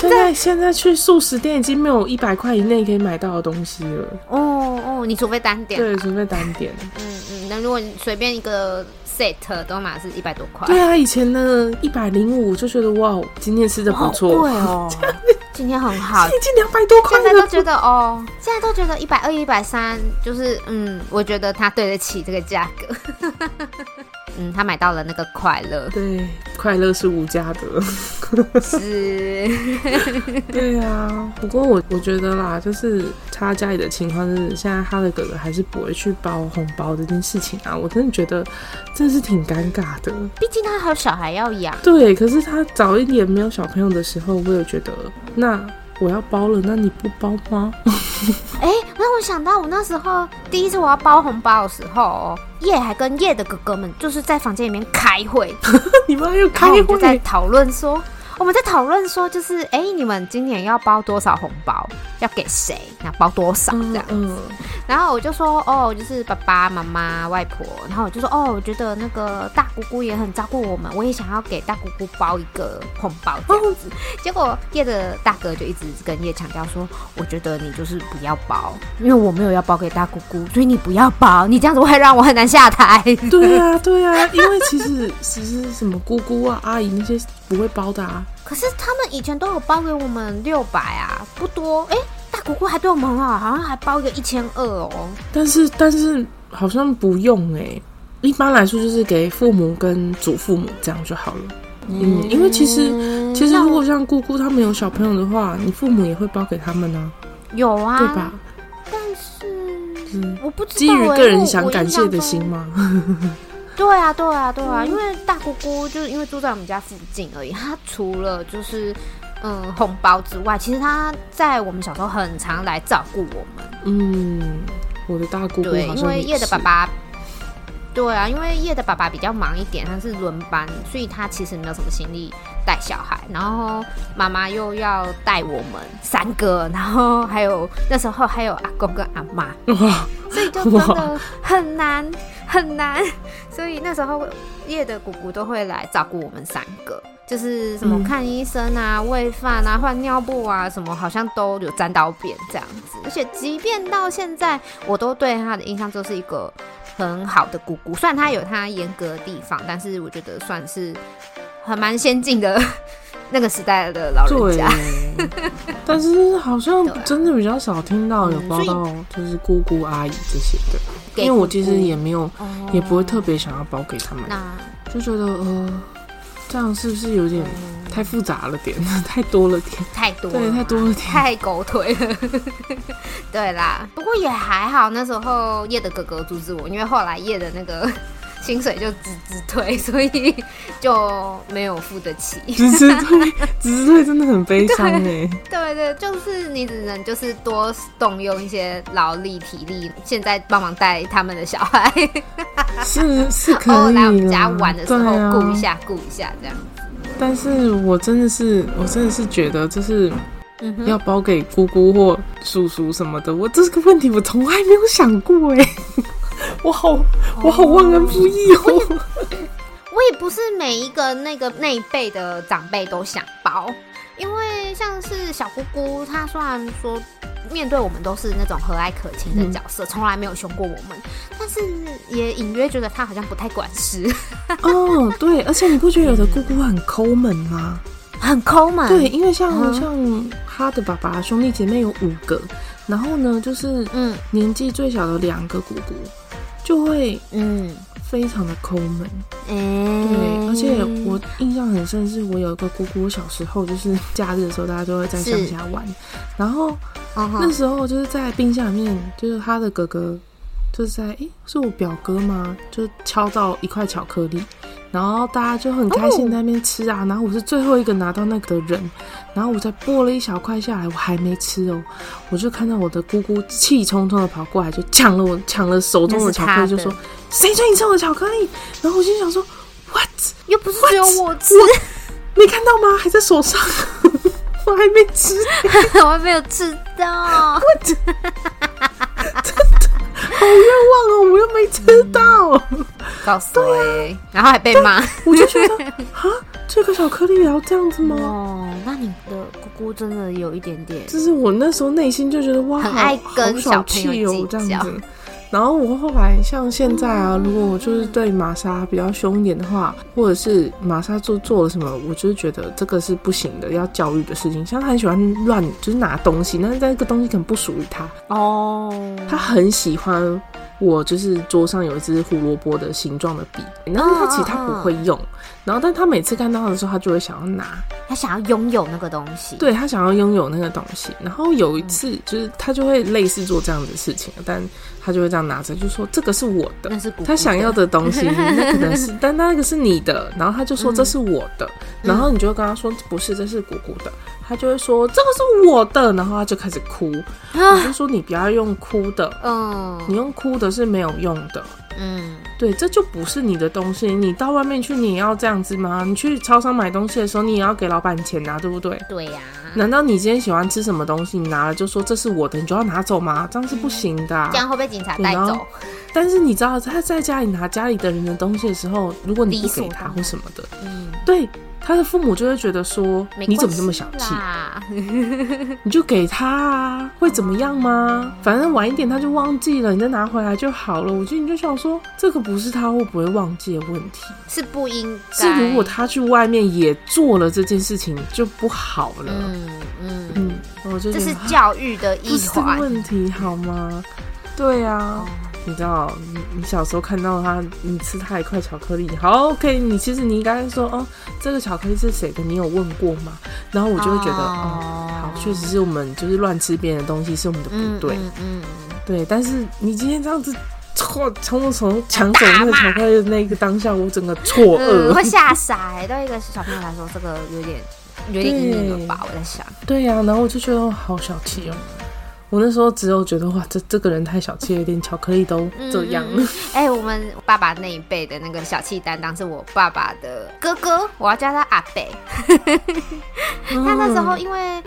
现在现在去素食店已经没有一百块以内可以买到的东西了。哦哦，你除非单点，对，除非单点。嗯嗯，那如果你随便一个 set 都嘛是一百多块。对啊，以前呢一百零五就觉得哇，今天吃的不错。对哦，今天很好，已经两百多块了。现在都觉得哦，现在都觉得一百二、一百三，就是嗯，我觉得他对得起这个价格。嗯，他买到了那个快乐，对，快乐是无价的，是，对啊。不过我我觉得啦，就是他家里的情况是，现在他的哥哥还是不会去包红包这件事情啊。我真的觉得真的是挺尴尬的，毕竟他还有小孩要养。对，可是他早一点没有小朋友的时候，我有觉得那。我要包了，那你不包吗？哎、欸，让我想到我那时候第一次我要包红包的时候，叶还跟叶的哥哥们就是在房间里面开会，你们还有开会，就在讨论说。我们在讨论说，就是哎、欸，你们今年要包多少红包？要给谁？那包多少这样子？嗯嗯、然后我就说，哦，就是爸爸妈妈、外婆。然后我就说，哦，我觉得那个大姑姑也很照顾我们，我也想要给大姑姑包一个红包这样子。结果叶的大哥就一直跟叶强调说，我觉得你就是不要包，因为我没有要包给大姑姑，所以你不要包，你这样子会让我很难下台。对啊，对啊，因为其实其实什么姑姑啊、阿姨那些不会包的啊。可是他们以前都有包给我们六百啊，不多。哎、欸，大姑姑还对我们很好，好像还包一个一千二哦。但是但是好像不用哎、欸，一般来说就是给父母跟祖父母这样就好了。嗯，嗯因为其实其实如果像姑姑他们有小朋友的话，你父母也会包给他们呢、啊。有啊，对吧？但是，嗯我不知道、欸、基于个人想感谢的心吗？对啊，对啊，对啊，因为大姑姑就是因为住在我们家附近而已。她除了就是嗯红包之外，其实她在我们小时候很常来照顾我们。嗯，我的大姑姑对，因为叶的爸爸，对啊，因为叶的爸爸比较忙一点，他是轮班，所以他其实没有什么心力带小孩。然后妈妈又要带我们三个，然后还有那时候还有阿公跟阿妈，哇，所以就真的很难。很难，所以那时候夜的姑姑都会来照顾我们三个，就是什么看医生啊、喂饭啊、换尿布啊，什么好像都有沾到边这样子。而且即便到现在，我都对她的印象就是一个很好的姑姑。虽然她有她严格的地方，但是我觉得算是很蛮先进的。那个时代的老人家，但是好像真的比较少听到有包到就是姑姑阿姨这些的，因为我其实也没有，也不会特别想要包给他们，就觉得呃，这样是不是有点太复杂了点，太多了点，太多，对，太多了点，太狗腿了，对啦，不过也还好，那时候叶的哥哥阻止我，因为后来叶的那个。薪水就直直退，所以就没有付得起。直直退，直直退真的很悲伤哎。对，对对，就是你只能就是多动用一些劳力体力，现在帮忙带他们的小孩。是是可以。来我们家玩的时候顾一下顾、啊、一下这样。但是我真的是，我真的是觉得就是要包给姑姑或叔叔什么的，我这个问题我从来没有想过哎。我好，我好忘恩负义哦！我也，不是每一个那个那一辈的长辈都想包，因为像是小姑姑，她虽然说面对我们都是那种和蔼可亲的角色，从、嗯、来没有凶过我们，但是也隐约觉得她好像不太管事。哦，对，而且你不觉得有的姑姑很抠门吗？很抠门。对，因为像、嗯、像他的爸爸兄弟姐妹有五个，然后呢，就是嗯，年纪最小的两个姑姑。就会嗯，非常的抠门，嗯，对，而且我印象很深，是我有一个姑姑，小时候就是假日的时候，大家都会在乡下玩，然后那时候就是在冰箱里面，就是他的哥哥，就是在诶、欸，是我表哥吗？就敲到一块巧克力。然后大家就很开心在那边吃啊，然后我是最后一个拿到那个的人，然后我才剥了一小块下来，我还没吃哦，我就看到我的姑姑气冲冲的跑过来，就抢了我抢了手中的巧克力，就说：“谁准你吃我的巧克力？”然后我心想说：“What？又不是只有我吃，没看到吗？还在手上，我还没吃，我还没有吃到。”好冤枉哦，我又没吃到。嗯告诉我，然后还被骂，我就觉得啊，这个巧克力也要这样子吗？哦，那你的姑姑真的有一点点，就是我那时候内心就觉得哇，很爱跟小朋友计较。然后我后来像现在啊，如果我就是对玛莎比较凶一点的话，或者是玛莎做做了什么，我就是觉得这个是不行的，要教育的事情。像他很喜欢乱就是拿东西，但是这个东西可能不属于他哦，他很喜欢。我就是桌上有一支胡萝卜的形状的笔，但是他其实他不会用，然后但他每次看到的时候，他就会想要拿，他想要拥有那个东西，对，他想要拥有那个东西。然后有一次就是他就会类似做这样的事情，但他就会这样拿着，就说这个是我的，他想要的东西，那可能是，但那个是你的，然后他就说这是我的，然后你就会跟他说不是，这是姑姑的。他就会说这个是我的，然后他就开始哭。我就说你不要用哭的，嗯，你用哭的是没有用的，嗯，对，这就不是你的东西。你到外面去，你也要这样子吗？你去超商买东西的时候，你也要给老板钱啊，对不对？对呀。难道你今天喜欢吃什么东西，你拿了就说这是我的，你就要拿走吗？这样是不行的啊。这样会被警察带走。但是你知道他在家里拿家里的人的东西的时候，如果你不给他或什么的，嗯，对。他的父母就会觉得说：“你怎么这么小气？你就给他啊，会怎么样吗？反正晚一点他就忘记了，你再拿回来就好了。”我觉得你就想说，这个不是他会不会忘记的问题，是不应该。是如果他去外面也做了这件事情，就不好了。嗯嗯嗯，我觉得这是教育的一环问题，好吗？对啊。你知道，你你小时候看到他，你吃他一块巧克力，好，OK，你其实你应该说，哦，这个巧克力是谁的？你有问过吗？然后我就会觉得，哦，哦好，确实是我们就是乱吃别人的东西是我们的不对，嗯，嗯，嗯对。但是你今天这样子错，从从抢走那个巧克力的那个当下，我整个错愕，嗯、会吓傻、欸。对一个小朋友来说，这个有点有点阴影了吧？我在想，对呀、啊，然后我就觉得好小气哦。我那时候只有觉得哇，这这个人太小气了，连巧克力都这样。哎、嗯欸，我们爸爸那一辈的那个小气担当是我爸爸的哥哥，我要叫他阿伯。他那时候因为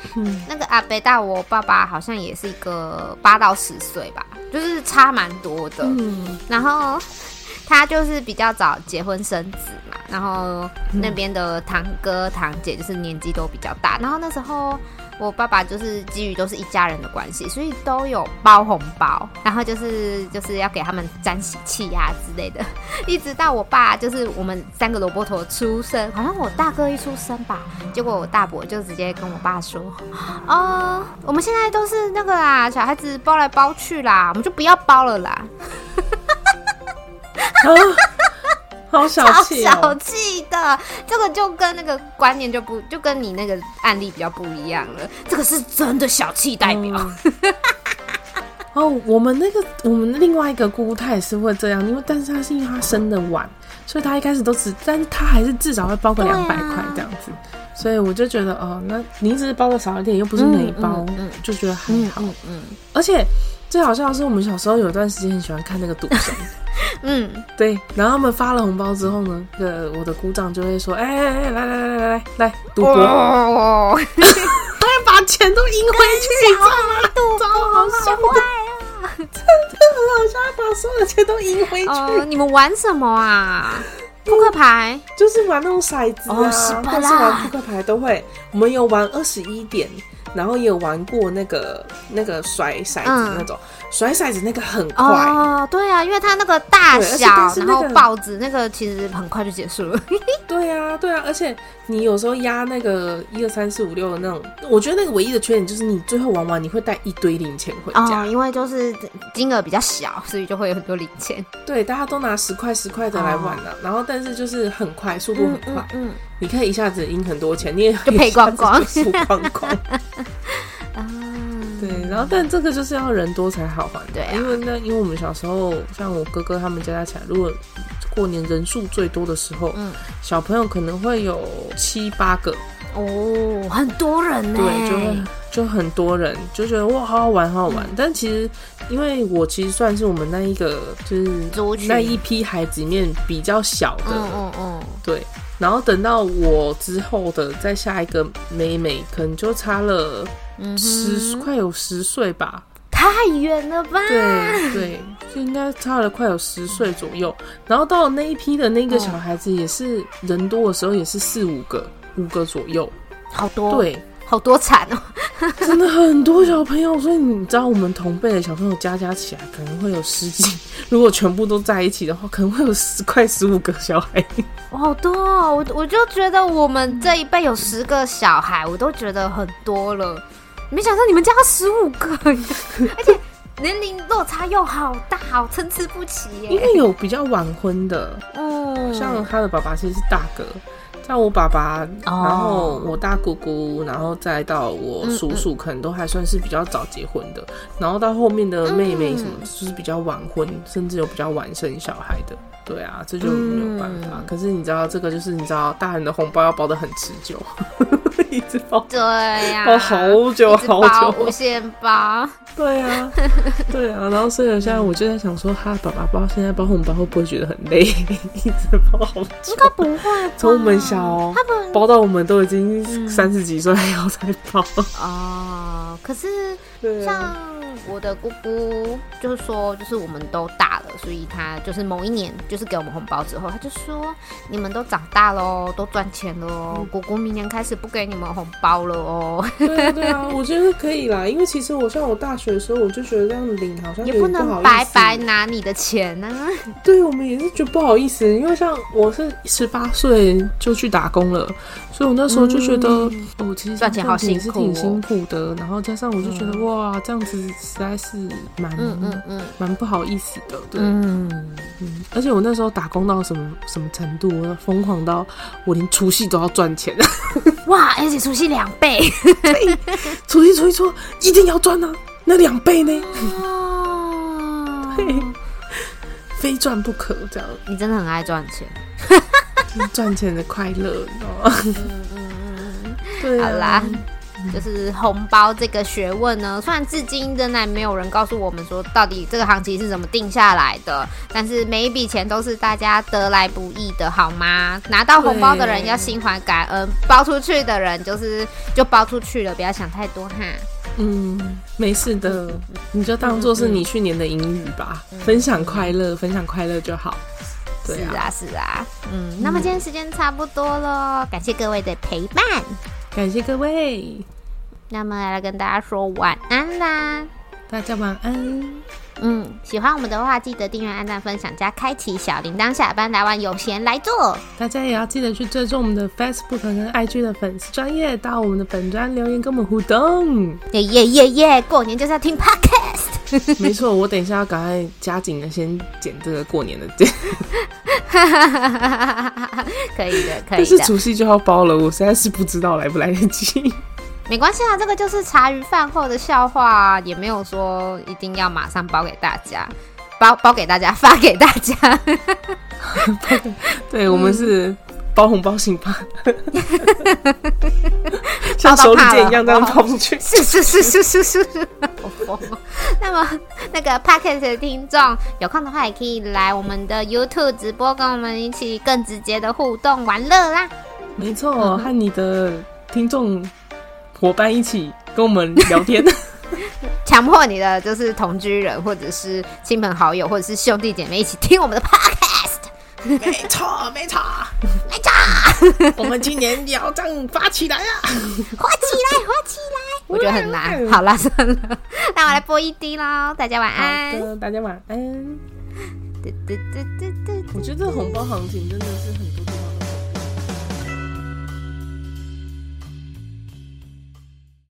那个阿伯大我爸爸好像也是一个八到十岁吧，就是差蛮多的。嗯，然后他就是比较早结婚生子嘛，然后那边的堂哥堂姐就是年纪都比较大，然后那时候。我爸爸就是基于都是一家人的关系，所以都有包红包，然后就是就是要给他们沾喜气呀之类的。一直到我爸就是我们三个萝卜头出生，好像我大哥一出生吧，结果我大伯就直接跟我爸说：“哦，我们现在都是那个啦，小孩子包来包去啦，我们就不要包了啦。” 好小气、喔，小气的，这个就跟那个观念就不就跟你那个案例比较不一样了。这个是真的小气代表。嗯、哦，我们那个我们另外一个姑姑她也是会这样，因为但是她是因为她生的晚，所以她一开始都只，但是她还是至少会包个两百块这样子。啊、所以我就觉得哦，那你只是包的少一点，又不是没包，嗯嗯嗯、就觉得还好。嗯，嗯，而且最好笑的是，我们小时候有段时间很喜欢看那个赌神。嗯，对，然后他们发了红包之后呢，那个我的姑丈就会说：“哎哎哎，来来来来来来，赌博，他要把钱都赢回去，你知道吗？赌博好坏啊，真的很好笑，把所有的钱都赢回去。你们玩什么啊？扑克牌，就是玩那种骰子啊，或是玩扑克牌都会。我们有玩二十一点。”然后也有玩过那个那个甩骰子那种、嗯、甩骰子那个很快哦，对啊，因为它那个大小，那个、然后报纸那个其实很快就结束了。对啊，对啊，而且你有时候压那个一二三四五六的那种，我觉得那个唯一的缺点就是你最后玩完你会带一堆零钱回家，哦、因为就是金额比较小，所以就会有很多零钱。对，大家都拿十块十块的来玩了、啊，哦、然后但是就是很快，速度很快。嗯。嗯嗯你可以一下子赢很多钱，你也就赔光光，输光光。啊，对，然后但这个就是要人多才好玩，对、啊，因为那因为我们小时候，像我哥哥他们加加起来，如果过年人数最多的时候，嗯，小朋友可能会有七八个哦，很多人呢，对，就会就很多人就觉得哇，好好玩，好好玩。嗯、但其实，因为我其实算是我们那一个就是那一批孩子里面比较小的，嗯嗯嗯，对。然后等到我之后的再下一个妹妹，可能就差了十、嗯、哼快有十岁吧，太太远了吧？对对，就应该差了快有十岁左右。然后到了那一批的那个小孩子，也是人多的时候，也是四五个、五个左右，好多，对，好多惨哦，真的很多小朋友。所以你知道，我们同辈的小朋友加加起来可能会有十几，如果全部都在一起的话，可能会有十快十五个小孩。好多哦，我我就觉得我们这一辈有十个小孩，我都觉得很多了。没想到你们家十五个，而且年龄落差又好大，好参差不齐耶。因为有比较晚婚的，嗯，像他的爸爸其实是大哥。像我爸爸，然后我大姑姑，然后再到我叔叔，可能都还算是比较早结婚的。然后到后面的妹妹什么，就是比较晚婚，甚至有比较晚生小孩的。对啊，这就没有办法。可是你知道，这个就是你知道，大人的红包要包的很持久，一直包，对呀，包好久好久，无限包。对啊，对啊。然后所以现在我就在想说，他爸爸包现在包红包会不会觉得很累？一直包好久，应该不会。从我们小。他们包到我们都已经三十几岁还要再包哦，可是像我的姑姑就是说，就是我们都大了，所以他就是某一年就是给我们红包之后，他就说你们都长大喽，都赚钱了哦，姑姑明年开始不给你们红包了哦。对啊，对啊，我觉得可以啦，因为其实我像我大学的时候，我就觉得这样领好像也不能白白拿你的钱呢。对，我们也是觉得不好意思，因为像我是十八岁就去打工了。所以我那时候就觉得，哦、嗯，其实赚钱好辛苦，是挺辛苦的。然后加上我就觉得，嗯、哇，这样子实在是蛮，嗯嗯嗯，蛮不好意思的。对，嗯嗯。而且我那时候打工到什么什么程度，我疯狂到我连除夕都要赚钱。哇，而且除夕两倍，除夕除夕除一定要赚啊！那两倍呢？哦，对，非赚不可。这样，你真的很爱赚钱。赚钱的快乐，你知道吗？嗯嗯嗯，对、啊，好啦，就是红包这个学问呢，虽然至今仍然没有人告诉我们说到底这个行情是怎么定下来的，但是每一笔钱都是大家得来不易的，好吗？拿到红包的人要心怀感恩，包出去的人就是就包出去了，不要想太多哈。嗯，没事的，你就当做是你去年的英语吧，分享快乐，分享快乐就好。是啊，是啊，嗯，那么今天时间差不多了，感谢各位的陪伴，感谢各位，那么来跟大家说晚安啦，大家晚安，嗯，喜欢我们的话，记得订阅、按赞、分享、加开启小铃铛，下班来玩有闲来做，大家也要记得去追踪我们的 Facebook 跟 IG 的粉丝专业，到我们的粉专留言跟我们互动，耶耶耶耶，过年就是要听 Podcast。没错，我等一下要赶快加紧的先剪这个过年的剪，可以的，可以的。但是除夕就要包了，我实在是不知道来不来得及。没关系啊，这个就是茶余饭后的笑话，也没有说一定要马上包给大家，包包给大家，发给大家。对，我们是。包红包型吧，像手里剑一样这样抛出去。是是是是是是是。那么那个 Podcast 的听众有空的话，也可以来我们的 YouTube 直播，跟我们一起更直接的互动玩乐啦。没错，和你的听众伙伴一起跟我们聊天。强迫你的就是同居人，或者是亲朋好友，或者是兄弟姐妹一起听我们的 Podcast。没错，没错，没错。我们今年要这样发起来啊！发起来，发起来！我觉得很难。好了，算了，那我来播一滴喽。大家晚安。大家晚安。我觉得这红包行情真的是很多。